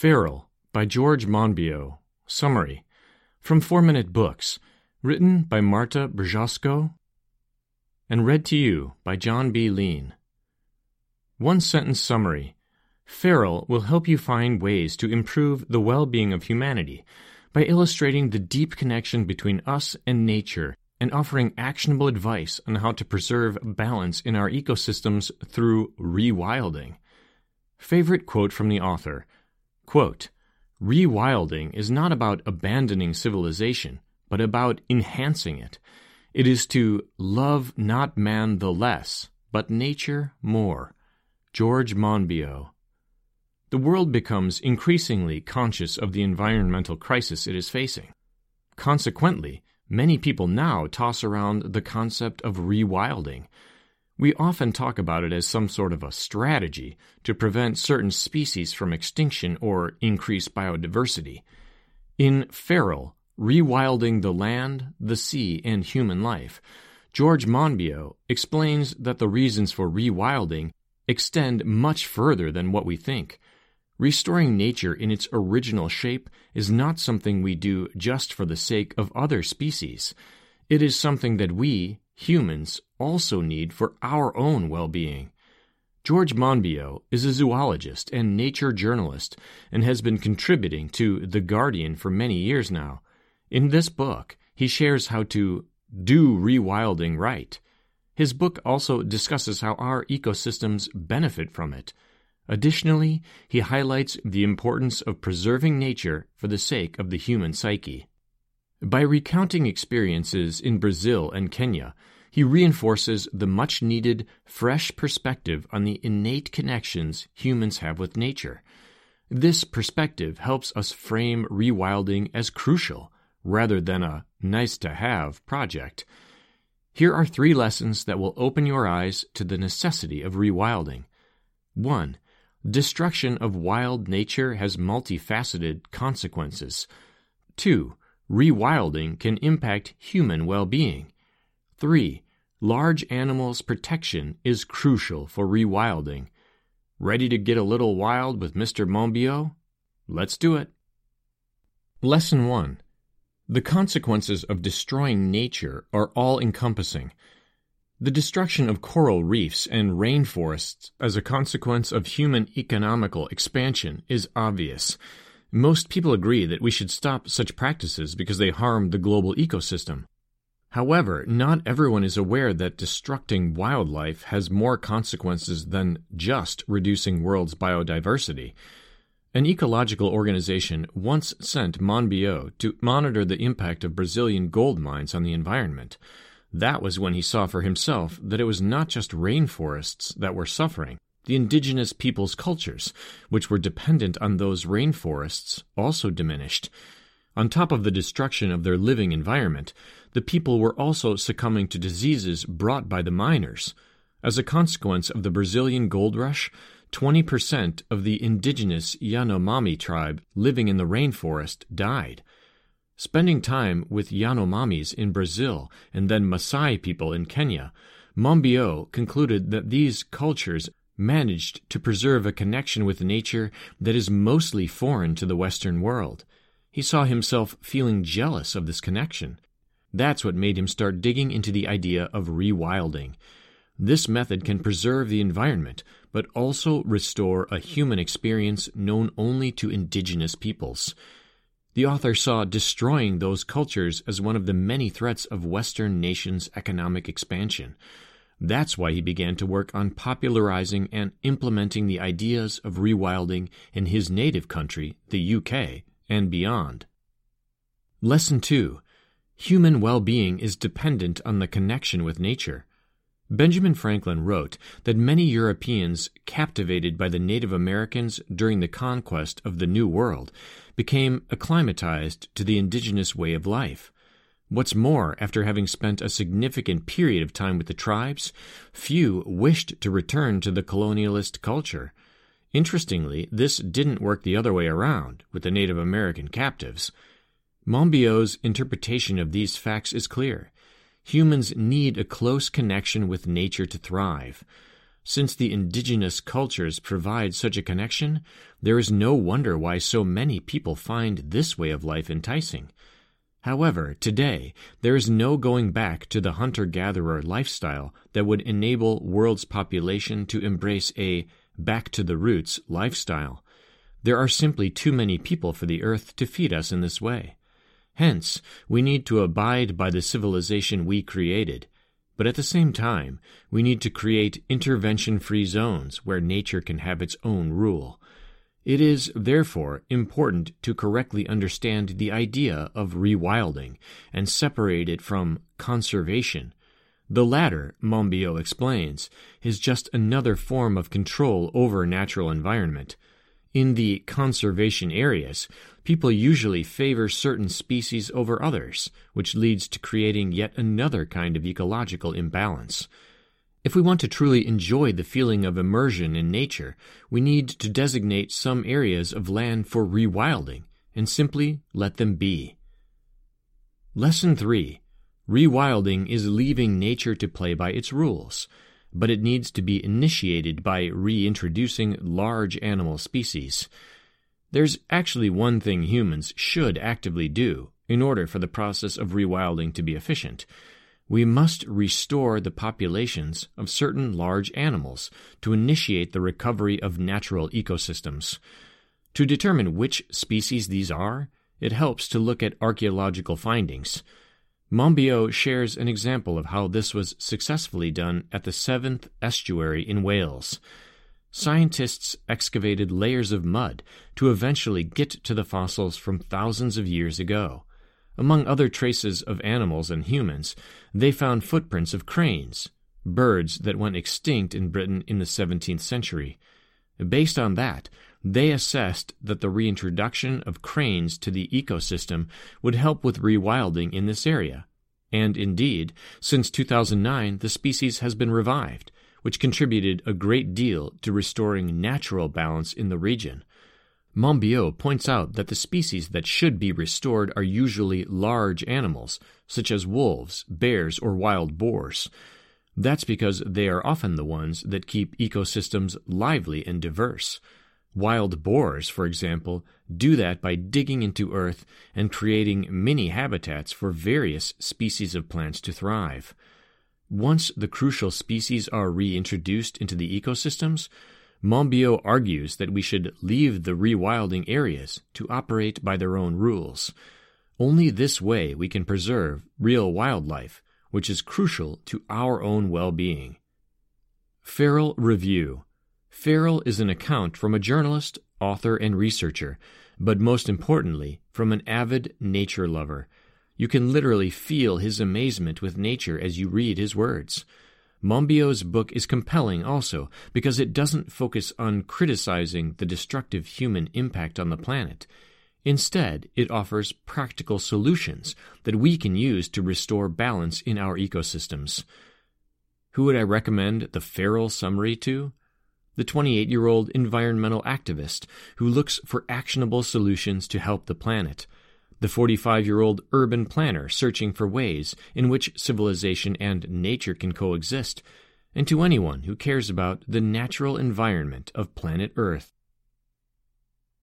Feral by George Monbiot. Summary from Four Minute Books, written by Marta Brzosko and read to you by John B. Lean. One sentence summary Feral will help you find ways to improve the well being of humanity by illustrating the deep connection between us and nature and offering actionable advice on how to preserve balance in our ecosystems through rewilding. Favorite quote from the author quote, Rewilding is not about abandoning civilization, but about enhancing it. It is to love not man the less, but nature more. George Monbiot. The world becomes increasingly conscious of the environmental crisis it is facing. Consequently, many people now toss around the concept of rewilding. We often talk about it as some sort of a strategy to prevent certain species from extinction or increase biodiversity. In Feral, Rewilding the Land, the Sea, and Human Life, George Monbiot explains that the reasons for rewilding extend much further than what we think. Restoring nature in its original shape is not something we do just for the sake of other species. It is something that we, humans, also need for our own well being. George Monbiot is a zoologist and nature journalist and has been contributing to The Guardian for many years now. In this book, he shares how to do rewilding right. His book also discusses how our ecosystems benefit from it. Additionally, he highlights the importance of preserving nature for the sake of the human psyche. By recounting experiences in Brazil and Kenya, he reinforces the much needed, fresh perspective on the innate connections humans have with nature. This perspective helps us frame rewilding as crucial rather than a nice to have project. Here are three lessons that will open your eyes to the necessity of rewilding. 1. Destruction of wild nature has multifaceted consequences. 2. Rewilding can impact human well being. 3. Large animals' protection is crucial for rewilding. Ready to get a little wild with Mr. Monbiot? Let's do it. Lesson 1 The consequences of destroying nature are all encompassing. The destruction of coral reefs and rainforests as a consequence of human economical expansion is obvious. Most people agree that we should stop such practices because they harm the global ecosystem. However, not everyone is aware that destructing wildlife has more consequences than just reducing world's biodiversity. An ecological organization once sent Monbiot to monitor the impact of Brazilian gold mines on the environment. That was when he saw for himself that it was not just rainforests that were suffering. The indigenous peoples' cultures, which were dependent on those rainforests, also diminished. On top of the destruction of their living environment, the people were also succumbing to diseases brought by the miners. As a consequence of the Brazilian gold rush, 20% of the indigenous Yanomami tribe living in the rainforest died. Spending time with Yanomamis in Brazil and then Maasai people in Kenya, Monbiot concluded that these cultures managed to preserve a connection with nature that is mostly foreign to the Western world. He saw himself feeling jealous of this connection. That's what made him start digging into the idea of rewilding. This method can preserve the environment, but also restore a human experience known only to indigenous peoples. The author saw destroying those cultures as one of the many threats of Western nations' economic expansion. That's why he began to work on popularizing and implementing the ideas of rewilding in his native country, the UK, and beyond. Lesson 2 Human well being is dependent on the connection with nature. Benjamin Franklin wrote that many Europeans captivated by the Native Americans during the conquest of the New World became acclimatized to the indigenous way of life. What's more, after having spent a significant period of time with the tribes, few wished to return to the colonialist culture. Interestingly, this didn't work the other way around with the Native American captives. Monbiot's interpretation of these facts is clear. Humans need a close connection with nature to thrive. Since the indigenous cultures provide such a connection, there is no wonder why so many people find this way of life enticing. However, today, there is no going back to the hunter gatherer lifestyle that would enable world's population to embrace a back to the roots lifestyle. There are simply too many people for the earth to feed us in this way. Hence, we need to abide by the civilization we created but at the same time, we need to create intervention free zones where nature can have its own rule. It is, therefore, important to correctly understand the idea of rewilding and separate it from conservation. The latter, Monbiot explains, is just another form of control over natural environment. In the conservation areas, people usually favor certain species over others, which leads to creating yet another kind of ecological imbalance. If we want to truly enjoy the feeling of immersion in nature, we need to designate some areas of land for rewilding and simply let them be. Lesson 3 Rewilding is leaving nature to play by its rules but it needs to be initiated by reintroducing large animal species. There's actually one thing humans should actively do in order for the process of rewilding to be efficient. We must restore the populations of certain large animals to initiate the recovery of natural ecosystems. To determine which species these are, it helps to look at archaeological findings. Monbiot shares an example of how this was successfully done at the Severn Estuary in Wales. Scientists excavated layers of mud to eventually get to the fossils from thousands of years ago. Among other traces of animals and humans, they found footprints of cranes, birds that went extinct in Britain in the 17th century. Based on that, they assessed that the reintroduction of cranes to the ecosystem would help with rewilding in this area. And indeed, since 2009, the species has been revived, which contributed a great deal to restoring natural balance in the region. Monbiot points out that the species that should be restored are usually large animals, such as wolves, bears, or wild boars. That's because they are often the ones that keep ecosystems lively and diverse. Wild boars, for example, do that by digging into earth and creating mini habitats for various species of plants to thrive. Once the crucial species are reintroduced into the ecosystems, Monbiot argues that we should leave the rewilding areas to operate by their own rules. Only this way we can preserve real wildlife, which is crucial to our own well being. Feral Review Feral is an account from a journalist, author, and researcher, but most importantly, from an avid nature lover. You can literally feel his amazement with nature as you read his words. Monbiot's book is compelling also because it doesn't focus on criticizing the destructive human impact on the planet. Instead, it offers practical solutions that we can use to restore balance in our ecosystems. Who would I recommend the Feral summary to? the 28 year old environmental activist who looks for actionable solutions to help the planet, the 45 year old urban planner searching for ways in which civilization and nature can coexist, and to anyone who cares about the natural environment of planet Earth.